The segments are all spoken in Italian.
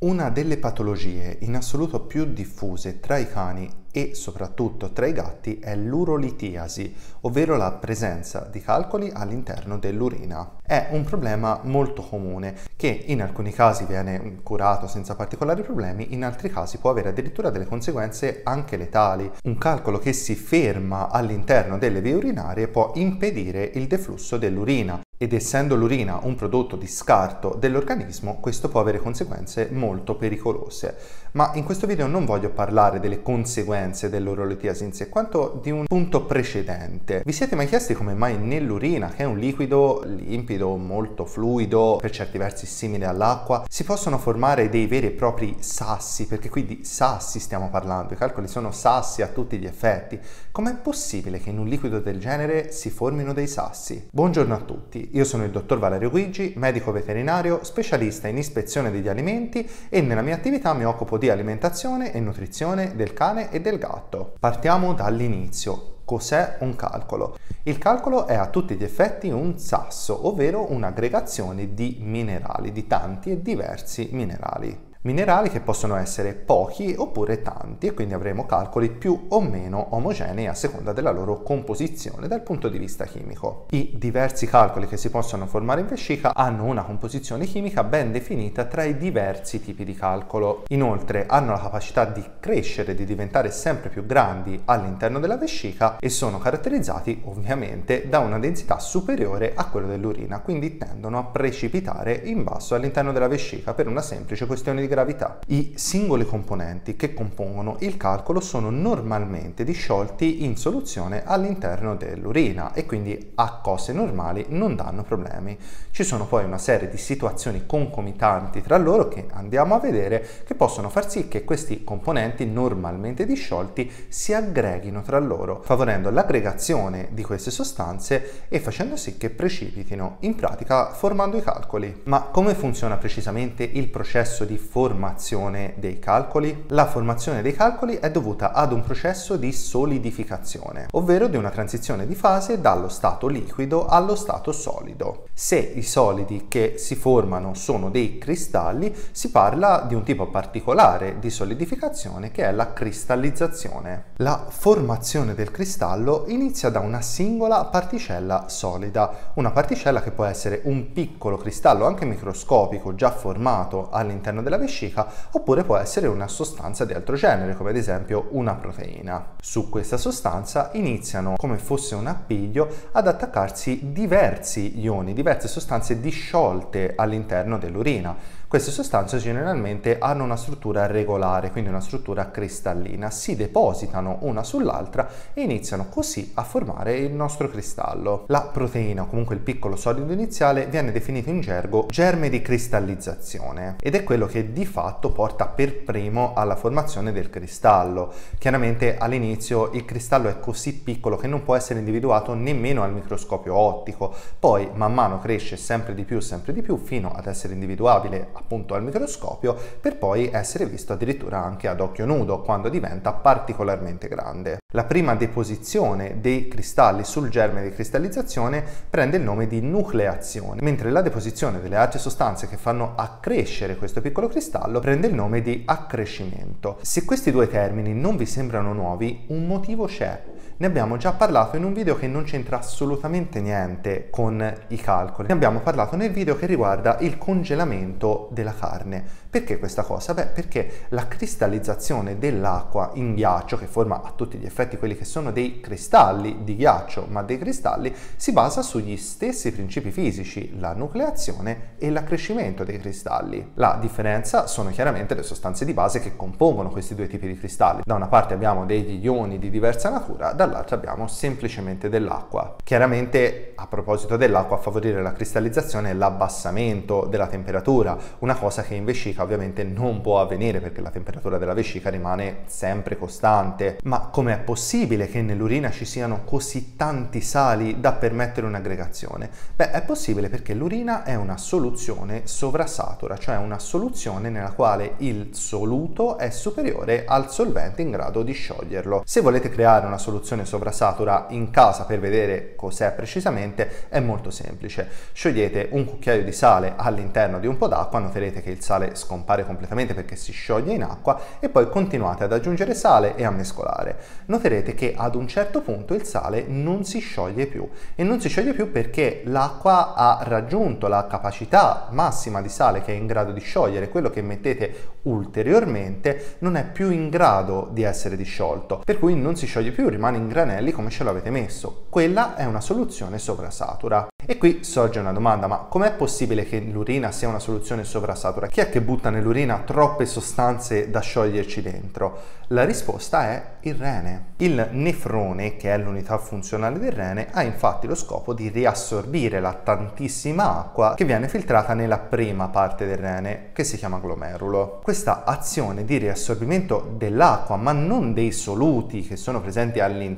Una delle patologie in assoluto più diffuse tra i cani e soprattutto tra i gatti è l'urolitiasi, ovvero la presenza di calcoli all'interno dell'urina. È un problema molto comune che in alcuni casi viene curato senza particolari problemi, in altri casi può avere addirittura delle conseguenze anche letali. Un calcolo che si ferma all'interno delle vie urinarie può impedire il deflusso dell'urina ed essendo l'urina un prodotto di scarto dell'organismo, questo può avere conseguenze molto pericolose. Ma in questo video non voglio parlare delle conseguenze dell'urolitiasi in sé, quanto di un punto precedente. Vi siete mai chiesti come mai nell'urina, che è un liquido limpido, molto fluido, per certi versi simile all'acqua, si possono formare dei veri e propri sassi, perché qui di sassi stiamo parlando, i calcoli sono sassi a tutti gli effetti. Com'è possibile che in un liquido del genere si formino dei sassi? Buongiorno a tutti io sono il dottor Valerio Guigi, medico veterinario, specialista in ispezione degli alimenti e nella mia attività mi occupo di alimentazione e nutrizione del cane e del gatto. Partiamo dall'inizio. Cos'è un calcolo? Il calcolo è a tutti gli effetti un sasso, ovvero un'aggregazione di minerali, di tanti e diversi minerali minerali che possono essere pochi oppure tanti e quindi avremo calcoli più o meno omogenei a seconda della loro composizione dal punto di vista chimico. I diversi calcoli che si possono formare in vescica hanno una composizione chimica ben definita tra i diversi tipi di calcolo. Inoltre hanno la capacità di crescere, di diventare sempre più grandi all'interno della vescica e sono caratterizzati ovviamente da una densità superiore a quella dell'urina, quindi tendono a precipitare in basso all'interno della vescica per una semplice questione di gravità. I singoli componenti che compongono il calcolo sono normalmente disciolti in soluzione all'interno dell'urina e quindi a cose normali non danno problemi. Ci sono poi una serie di situazioni concomitanti tra loro che andiamo a vedere che possono far sì che questi componenti normalmente disciolti si aggreghino tra loro, favorendo l'aggregazione di queste sostanze e facendo sì che precipitino, in pratica formando i calcoli. Ma come funziona precisamente il processo di formazione formazione dei calcoli? La formazione dei calcoli è dovuta ad un processo di solidificazione, ovvero di una transizione di fase dallo stato liquido allo stato solido. Se i solidi che si formano sono dei cristalli, si parla di un tipo particolare di solidificazione che è la cristallizzazione. La formazione del cristallo inizia da una singola particella solida, una particella che può essere un piccolo cristallo anche microscopico già formato all'interno della vescica vescica oppure può essere una sostanza di altro genere come ad esempio una proteina. Su questa sostanza iniziano come fosse un appiglio ad attaccarsi diversi ioni, diverse sostanze disciolte all'interno dell'urina queste sostanze generalmente hanno una struttura regolare, quindi una struttura cristallina, si depositano una sull'altra e iniziano così a formare il nostro cristallo. La proteina, o comunque il piccolo solido iniziale, viene definito in gergo germe di cristallizzazione ed è quello che di fatto porta per primo alla formazione del cristallo. Chiaramente all'inizio il cristallo è così piccolo che non può essere individuato nemmeno al microscopio ottico, poi man mano cresce sempre di più, sempre di più, fino ad essere individuabile appunto al microscopio per poi essere visto addirittura anche ad occhio nudo quando diventa particolarmente grande. La prima deposizione dei cristalli sul germe di cristallizzazione prende il nome di nucleazione, mentre la deposizione delle altre sostanze che fanno accrescere questo piccolo cristallo prende il nome di accrescimento. Se questi due termini non vi sembrano nuovi, un motivo c'è ne abbiamo già parlato in un video che non c'entra assolutamente niente con i calcoli. Ne abbiamo parlato nel video che riguarda il congelamento della carne. Perché questa cosa? Beh, perché la cristallizzazione dell'acqua in ghiaccio, che forma a tutti gli effetti quelli che sono dei cristalli di ghiaccio, ma dei cristalli, si basa sugli stessi principi fisici, la nucleazione e l'accrescimento dei cristalli. La differenza sono chiaramente le sostanze di base che compongono questi due tipi di cristalli. Da una parte abbiamo degli ioni di diversa natura, dall'altra abbiamo semplicemente dell'acqua. Chiaramente, a proposito dell'acqua, a favorire la cristallizzazione è l'abbassamento della temperatura, una cosa che in vescica ovviamente non può avvenire perché la temperatura della vescica rimane sempre costante. Ma com'è possibile che nell'urina ci siano così tanti sali da permettere un'aggregazione? Beh, è possibile perché l'urina è una soluzione sovrasatura, cioè una soluzione nella quale il soluto è superiore al solvente in grado di scioglierlo. Se volete creare una soluzione soluzione sovrasatura in casa per vedere cos'è precisamente è molto semplice. Sciogliete un cucchiaio di sale all'interno di un po' d'acqua, noterete che il sale scompare completamente perché si scioglie in acqua e poi continuate ad aggiungere sale e a mescolare. Noterete che ad un certo punto il sale non si scioglie più e non si scioglie più perché l'acqua ha raggiunto la capacità massima di sale che è in grado di sciogliere, quello che mettete ulteriormente non è più in grado di essere disciolto, per cui non si scioglie più, rimane in granelli come ce l'avete messo. Quella è una soluzione sovrasatura. E qui sorge una domanda, ma com'è possibile che l'urina sia una soluzione sovrasatura? Chi è che butta nell'urina troppe sostanze da scioglierci dentro? La risposta è il rene. Il nefrone, che è l'unità funzionale del rene, ha infatti lo scopo di riassorbire la tantissima acqua che viene filtrata nella prima parte del rene, che si chiama glomerulo. Questa azione di riassorbimento dell'acqua, ma non dei soluti che sono presenti all'interno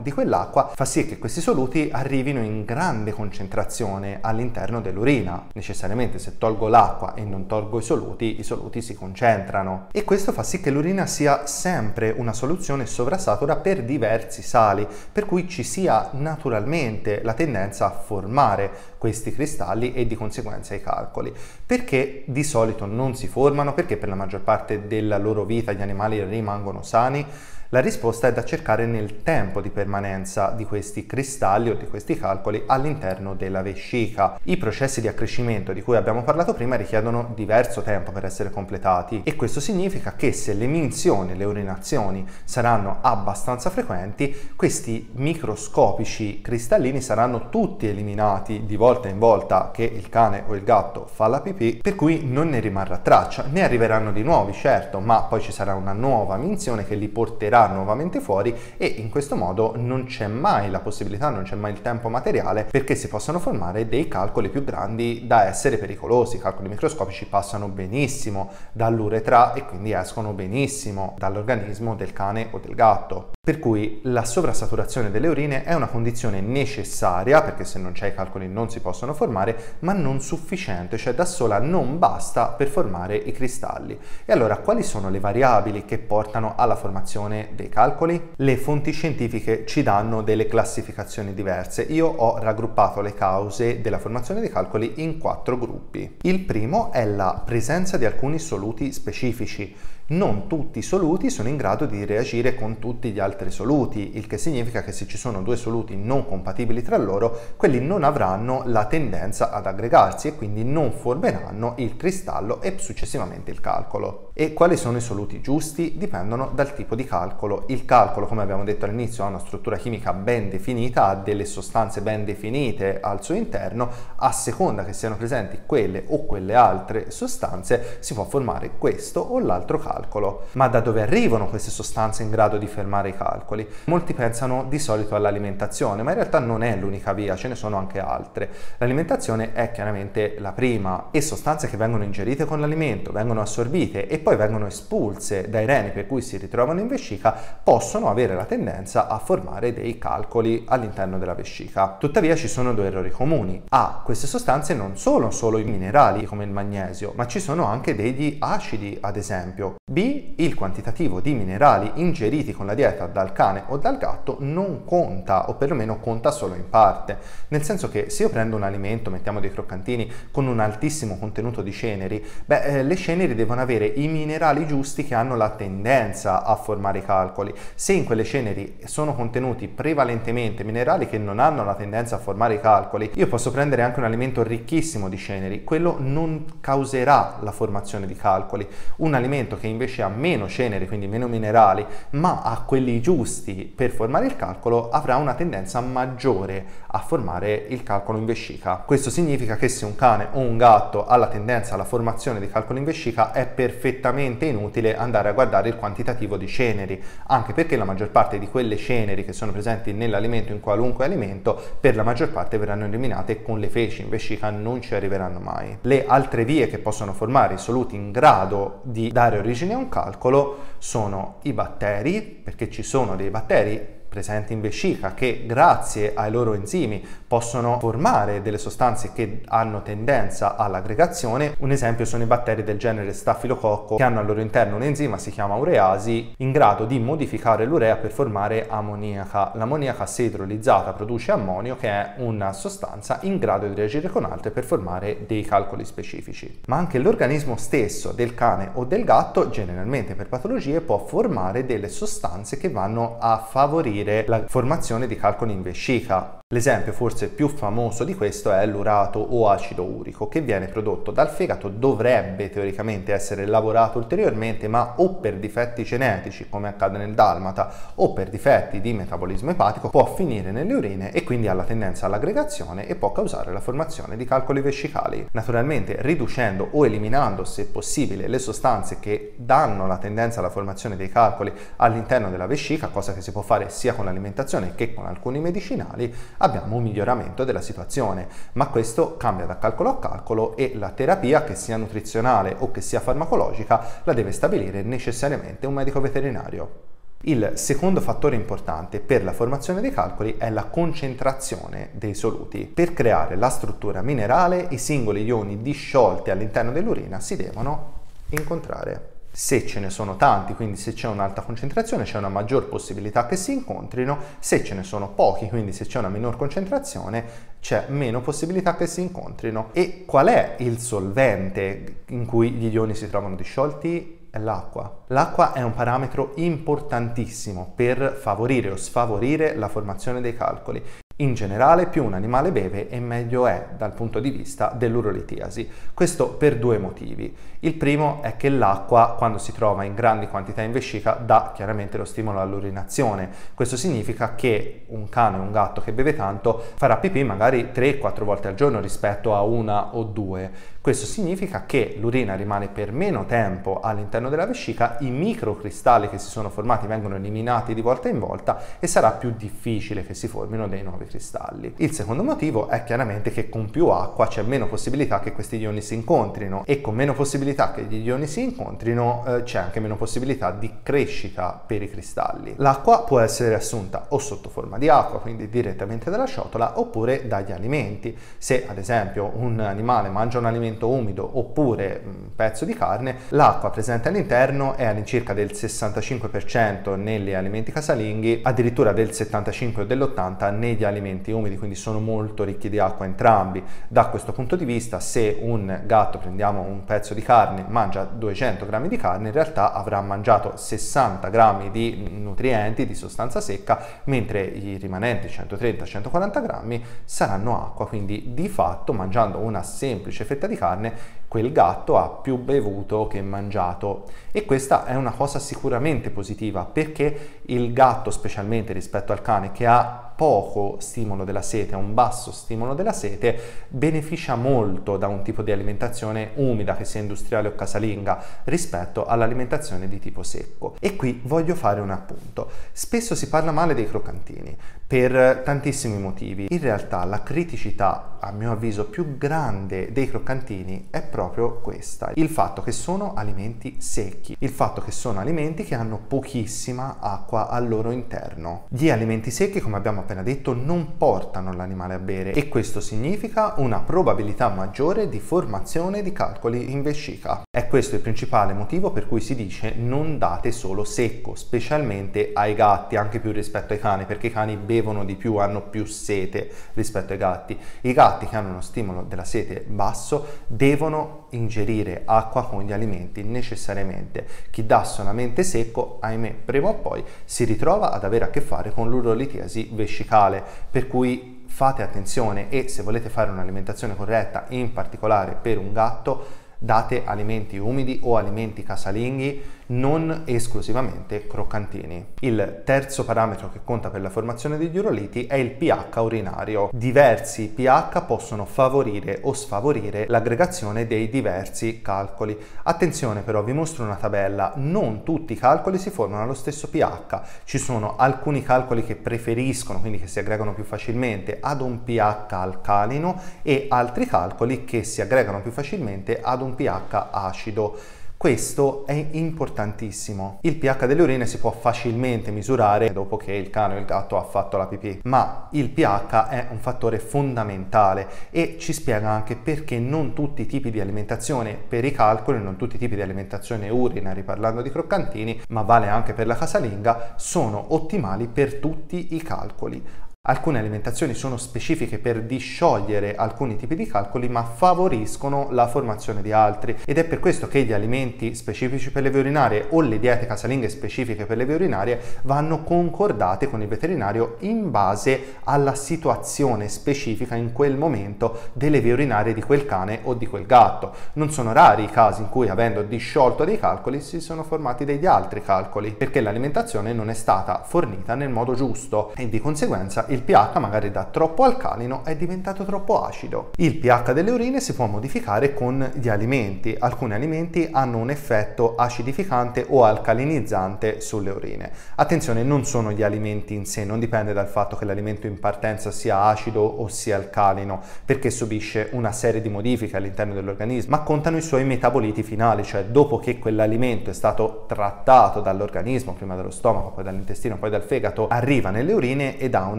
di quell'acqua, fa sì che questi soluti arrivino in grande concentrazione all'interno dell'urina. Necessariamente se tolgo l'acqua e non tolgo i soluti, i soluti si concentrano e questo fa sì che l'urina sia sempre una soluzione sovrasatura per diversi sali, per cui ci sia naturalmente la tendenza a formare questi cristalli e di conseguenza i calcoli. Perché di solito non si formano? Perché per la maggior parte della loro vita gli animali rimangono sani? La risposta è da cercare nel tempo di permanenza di questi cristalli o di questi calcoli all'interno della vescica. I processi di accrescimento di cui abbiamo parlato prima richiedono diverso tempo per essere completati e questo significa che se le minzioni, le urinazioni saranno abbastanza frequenti, questi microscopici cristallini saranno tutti eliminati di volta in volta che il cane o il gatto fa la pipì, per cui non ne rimarrà traccia. Ne arriveranno di nuovi, certo, ma poi ci sarà una nuova minzione che li porterà nuovamente fuori e in questo modo non c'è mai la possibilità, non c'è mai il tempo materiale perché si possano formare dei calcoli più grandi da essere pericolosi. I calcoli microscopici passano benissimo dall'uretra e quindi escono benissimo dall'organismo del cane o del gatto. Per cui la sovrasaturazione delle urine è una condizione necessaria, perché se non c'è i calcoli non si possono formare, ma non sufficiente, cioè da sola non basta per formare i cristalli. E allora quali sono le variabili che portano alla formazione dei calcoli? Le fonti scientifiche ci danno delle classificazioni diverse. Io ho raggruppato le cause della formazione dei calcoli in quattro gruppi. Il primo è la presenza di alcuni soluti specifici non tutti i soluti sono in grado di reagire con tutti gli altri soluti, il che significa che se ci sono due soluti non compatibili tra loro, quelli non avranno la tendenza ad aggregarsi e quindi non formeranno il cristallo e successivamente il calcolo. E quali sono i soluti giusti? Dipendono dal tipo di calcolo. Il calcolo, come abbiamo detto all'inizio, ha una struttura chimica ben definita, ha delle sostanze ben definite al suo interno, a seconda che siano presenti quelle o quelle altre sostanze, si può formare questo o l'altro calcolo calcolo. Ma da dove arrivano queste sostanze in grado di fermare i calcoli? Molti pensano di solito all'alimentazione, ma in realtà non è l'unica via, ce ne sono anche altre. L'alimentazione è chiaramente la prima e sostanze che vengono ingerite con l'alimento, vengono assorbite e poi vengono espulse dai reni per cui si ritrovano in vescica possono avere la tendenza a formare dei calcoli all'interno della vescica. Tuttavia ci sono due errori comuni. A, queste sostanze non sono solo i minerali come il magnesio, ma ci sono anche degli acidi ad esempio. B. Il quantitativo di minerali ingeriti con la dieta dal cane o dal gatto non conta, o perlomeno conta solo in parte. Nel senso che se io prendo un alimento, mettiamo dei croccantini, con un altissimo contenuto di ceneri, beh, eh, le ceneri devono avere i minerali giusti che hanno la tendenza a formare i calcoli. Se in quelle ceneri sono contenuti prevalentemente minerali che non hanno la tendenza a formare i calcoli, io posso prendere anche un alimento ricchissimo di ceneri, quello non causerà la formazione di calcoli. Un alimento che invece ha meno ceneri, quindi meno minerali, ma ha quelli giusti per formare il calcolo, avrà una tendenza maggiore a formare il calcolo in vescica. Questo significa che se un cane o un gatto ha la tendenza alla formazione di calcolo in vescica è perfettamente inutile andare a guardare il quantitativo di ceneri, anche perché la maggior parte di quelle ceneri che sono presenti nell'alimento, in qualunque alimento, per la maggior parte verranno eliminate con le feci, in vescica non ci arriveranno mai. Le altre vie che possono formare i soluti in grado di dare origine origine a un calcolo sono i batteri, perché ci sono dei batteri presenti in vescica che grazie ai loro enzimi possono formare delle sostanze che hanno tendenza all'aggregazione. Un esempio sono i batteri del genere Staffilococco che hanno al loro interno un enzima, si chiama ureasi, in grado di modificare l'urea per formare ammoniaca. L'ammoniaca se idrolizzata produce ammonio che è una sostanza in grado di reagire con altre per formare dei calcoli specifici. Ma anche l'organismo stesso del cane o del gatto generalmente per patologie può formare delle sostanze che vanno a favorire la formazione di calcoli in vescica. L'esempio forse più famoso di questo è l'urato o acido urico che viene prodotto dal fegato, dovrebbe teoricamente essere lavorato ulteriormente ma o per difetti genetici come accade nel dalmata o per difetti di metabolismo epatico può finire nelle urine e quindi ha la tendenza all'aggregazione e può causare la formazione di calcoli vescicali. Naturalmente riducendo o eliminando se possibile le sostanze che danno la tendenza alla formazione dei calcoli all'interno della vescica, cosa che si può fare sia con l'alimentazione che con alcuni medicinali, abbiamo un miglioramento della situazione, ma questo cambia da calcolo a calcolo e la terapia, che sia nutrizionale o che sia farmacologica, la deve stabilire necessariamente un medico veterinario. Il secondo fattore importante per la formazione dei calcoli è la concentrazione dei soluti. Per creare la struttura minerale, i singoli ioni disciolti all'interno dell'urina si devono incontrare. Se ce ne sono tanti, quindi se c'è un'alta concentrazione, c'è una maggior possibilità che si incontrino, se ce ne sono pochi, quindi se c'è una minor concentrazione, c'è meno possibilità che si incontrino. E qual è il solvente in cui gli ioni si trovano disciolti? L'acqua. L'acqua è un parametro importantissimo per favorire o sfavorire la formazione dei calcoli. In generale, più un animale beve e meglio è dal punto di vista dell'urolitiasi. Questo per due motivi. Il primo è che l'acqua, quando si trova in grandi quantità in vescica, dà chiaramente lo stimolo all'urinazione. Questo significa che un cane o un gatto che beve tanto farà pipì magari 3-4 volte al giorno rispetto a una o due. Questo significa che l'urina rimane per meno tempo all'interno della vescica, i microcristalli che si sono formati vengono eliminati di volta in volta e sarà più difficile che si formino dei nuovi cristalli. Il secondo motivo è chiaramente che con più acqua c'è meno possibilità che questi ioni si incontrino e con meno possibilità che gli ioni si incontrino eh, c'è anche meno possibilità di crescita per i cristalli. L'acqua può essere assunta o sotto forma di acqua, quindi direttamente dalla ciotola, oppure dagli alimenti. Se ad esempio un animale mangia un alimento umido oppure un pezzo di carne, l'acqua presente all'interno è all'incirca del 65% negli alimenti casalinghi, addirittura del 75 o dell'80 negli alimenti alimenti umidi, quindi sono molto ricchi di acqua entrambi. Da questo punto di vista, se un gatto, prendiamo un pezzo di carne, mangia 200 grammi di carne, in realtà avrà mangiato 60 grammi di nutrienti, di sostanza secca, mentre i rimanenti 130-140 grammi saranno acqua, quindi di fatto mangiando una semplice fetta di carne quel gatto ha più bevuto che mangiato e questa è una cosa sicuramente positiva perché il gatto specialmente rispetto al cane che ha poco stimolo della sete, un basso stimolo della sete, beneficia molto da un tipo di alimentazione umida, che sia industriale o casalinga, rispetto all'alimentazione di tipo secco. E qui voglio fare un appunto. Spesso si parla male dei croccantini per tantissimi motivi. In realtà la criticità, a mio avviso, più grande dei croccantini è proprio questa. Il fatto che sono alimenti secchi, il fatto che sono alimenti che hanno pochissima acqua al loro interno. Gli alimenti secchi, come abbiamo appena detto non portano l'animale a bere e questo significa una probabilità maggiore di formazione di calcoli in vescica. È questo il principale motivo per cui si dice non date solo secco, specialmente ai gatti, anche più rispetto ai cani, perché i cani bevono di più, hanno più sete rispetto ai gatti. I gatti che hanno uno stimolo della sete basso devono ingerire acqua con gli alimenti necessariamente. Chi dà solamente secco, ahimè, prima o poi si ritrova ad avere a che fare con l'urolitiasi vescicale vescicale, per cui fate attenzione e se volete fare un'alimentazione corretta, in particolare per un gatto, date alimenti umidi o alimenti casalinghi non esclusivamente croccantini. Il terzo parametro che conta per la formazione degli uroliti è il pH urinario. Diversi pH possono favorire o sfavorire l'aggregazione dei diversi calcoli. Attenzione però, vi mostro una tabella, non tutti i calcoli si formano allo stesso pH. Ci sono alcuni calcoli che preferiscono, quindi che si aggregano più facilmente ad un pH alcalino e altri calcoli che si aggregano più facilmente ad un pH acido. Questo è importantissimo. Il pH delle urine si può facilmente misurare dopo che il cane o il gatto ha fatto la pipì, ma il pH è un fattore fondamentale e ci spiega anche perché non tutti i tipi di alimentazione per i calcoli, non tutti i tipi di alimentazione urinari, parlando di croccantini, ma vale anche per la casalinga, sono ottimali per tutti i calcoli. Alcune alimentazioni sono specifiche per disciogliere alcuni tipi di calcoli ma favoriscono la formazione di altri ed è per questo che gli alimenti specifici per le vie urinarie o le diete casalinghe specifiche per le vie urinarie vanno concordate con il veterinario in base alla situazione specifica in quel momento delle vie urinarie di quel cane o di quel gatto. Non sono rari i casi in cui avendo disciolto dei calcoli si sono formati degli altri calcoli perché l'alimentazione non è stata fornita nel modo giusto e di conseguenza il il pH magari da troppo alcalino è diventato troppo acido. Il pH delle urine si può modificare con gli alimenti. Alcuni alimenti hanno un effetto acidificante o alcalinizzante sulle urine. Attenzione, non sono gli alimenti in sé, non dipende dal fatto che l'alimento in partenza sia acido o sia alcalino, perché subisce una serie di modifiche all'interno dell'organismo, ma contano i suoi metaboliti finali, cioè dopo che quell'alimento è stato trattato dall'organismo, prima dallo stomaco, poi dall'intestino, poi dal fegato, arriva nelle urine ed ha un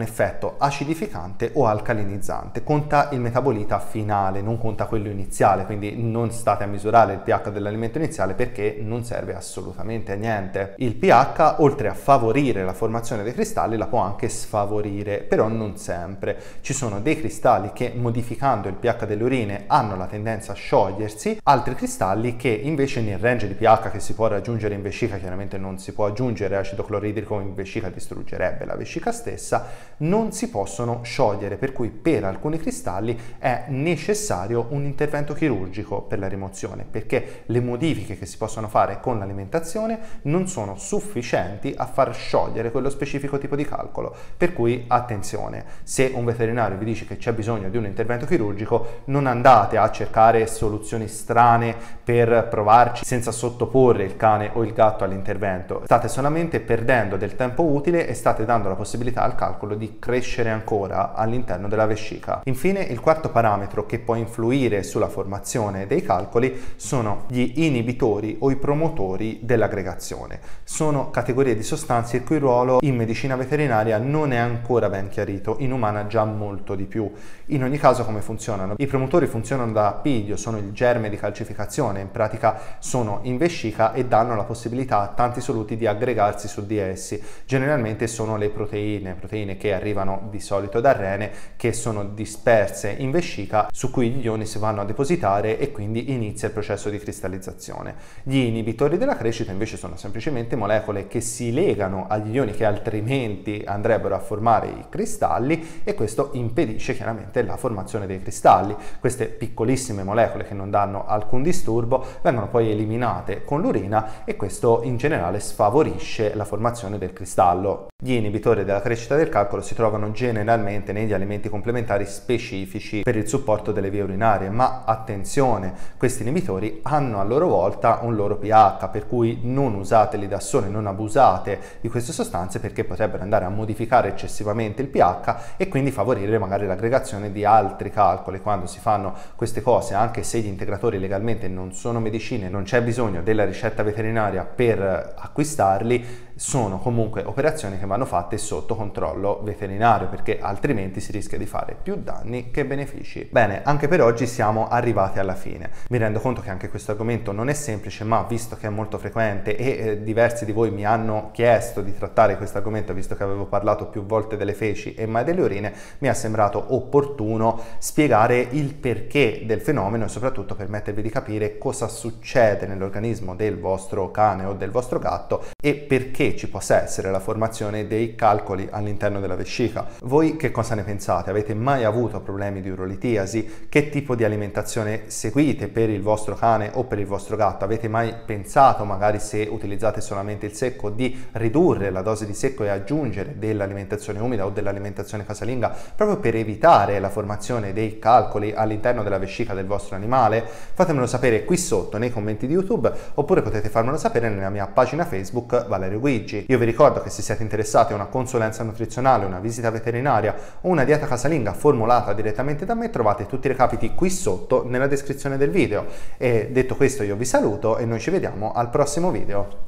effetto effetto acidificante o alcalinizzante. Conta il metabolita finale, non conta quello iniziale, quindi non state a misurare il pH dell'alimento iniziale perché non serve assolutamente a niente. Il pH, oltre a favorire la formazione dei cristalli, la può anche sfavorire, però non sempre. Ci sono dei cristalli che modificando il pH delle urine hanno la tendenza a sciogliersi, altri cristalli che invece nel range di pH che si può raggiungere in vescica, chiaramente non si può aggiungere acido cloridrico in vescica, distruggerebbe la vescica stessa, non non si possono sciogliere, per cui per alcuni cristalli è necessario un intervento chirurgico per la rimozione, perché le modifiche che si possono fare con l'alimentazione non sono sufficienti a far sciogliere quello specifico tipo di calcolo. Per cui attenzione, se un veterinario vi dice che c'è bisogno di un intervento chirurgico, non andate a cercare soluzioni strane per provarci senza sottoporre il cane o il gatto all'intervento. State solamente perdendo del tempo utile e state dando la possibilità al calcolo di crescere ancora all'interno della vescica. Infine il quarto parametro che può influire sulla formazione dei calcoli sono gli inibitori o i promotori dell'aggregazione. Sono categorie di sostanze il cui ruolo in medicina veterinaria non è ancora ben chiarito, in umana già molto di più. In ogni caso come funzionano? I promotori funzionano da appiglio, sono il germe di calcificazione, in pratica sono in vescica e danno la possibilità a tanti soluti di aggregarsi su di essi. Generalmente sono le proteine, proteine che arrivano arrivano di solito dal rene che sono disperse in vescica su cui gli ioni si vanno a depositare e quindi inizia il processo di cristallizzazione. Gli inibitori della crescita invece sono semplicemente molecole che si legano agli ioni che altrimenti andrebbero a formare i cristalli e questo impedisce chiaramente la formazione dei cristalli. Queste piccolissime molecole che non danno alcun disturbo vengono poi eliminate con l'urina e questo in generale sfavorisce la formazione del cristallo. Gli inibitori della crescita del calcolo si trovano generalmente negli alimenti complementari specifici per il supporto delle vie urinarie, ma attenzione, questi inibitori hanno a loro volta un loro pH, per cui non usateli da soli, non abusate di queste sostanze perché potrebbero andare a modificare eccessivamente il pH e quindi favorire magari l'aggregazione di altri calcoli. Quando si fanno queste cose, anche se gli integratori legalmente non sono medicine, non c'è bisogno della ricetta veterinaria per acquistarli, sono comunque operazioni che vanno fatte sotto controllo veterinario perché altrimenti si rischia di fare più danni che benefici. Bene, anche per oggi siamo arrivati alla fine. Mi rendo conto che anche questo argomento non è semplice, ma visto che è molto frequente e eh, diversi di voi mi hanno chiesto di trattare questo argomento, visto che avevo parlato più volte delle feci e mai delle urine, mi è sembrato opportuno spiegare il perché del fenomeno e soprattutto permettervi di capire cosa succede nell'organismo del vostro cane o del vostro gatto e perché ci possa essere la formazione dei calcoli all'interno della vescica. Voi che cosa ne pensate? Avete mai avuto problemi di urolitiasi? Che tipo di alimentazione seguite per il vostro cane o per il vostro gatto? Avete mai pensato, magari se utilizzate solamente il secco, di ridurre la dose di secco e aggiungere dell'alimentazione umida o dell'alimentazione casalinga proprio per evitare la formazione dei calcoli all'interno della vescica del vostro animale? Fatemelo sapere qui sotto nei commenti di YouTube oppure potete farmelo sapere nella mia pagina Facebook Valerio Guidi Luigi. Io vi ricordo che se siete interessati a una consulenza nutrizionale, una visita veterinaria o una dieta casalinga formulata direttamente da me, trovate tutti i recapiti qui sotto nella descrizione del video. E detto questo io vi saluto e noi ci vediamo al prossimo video.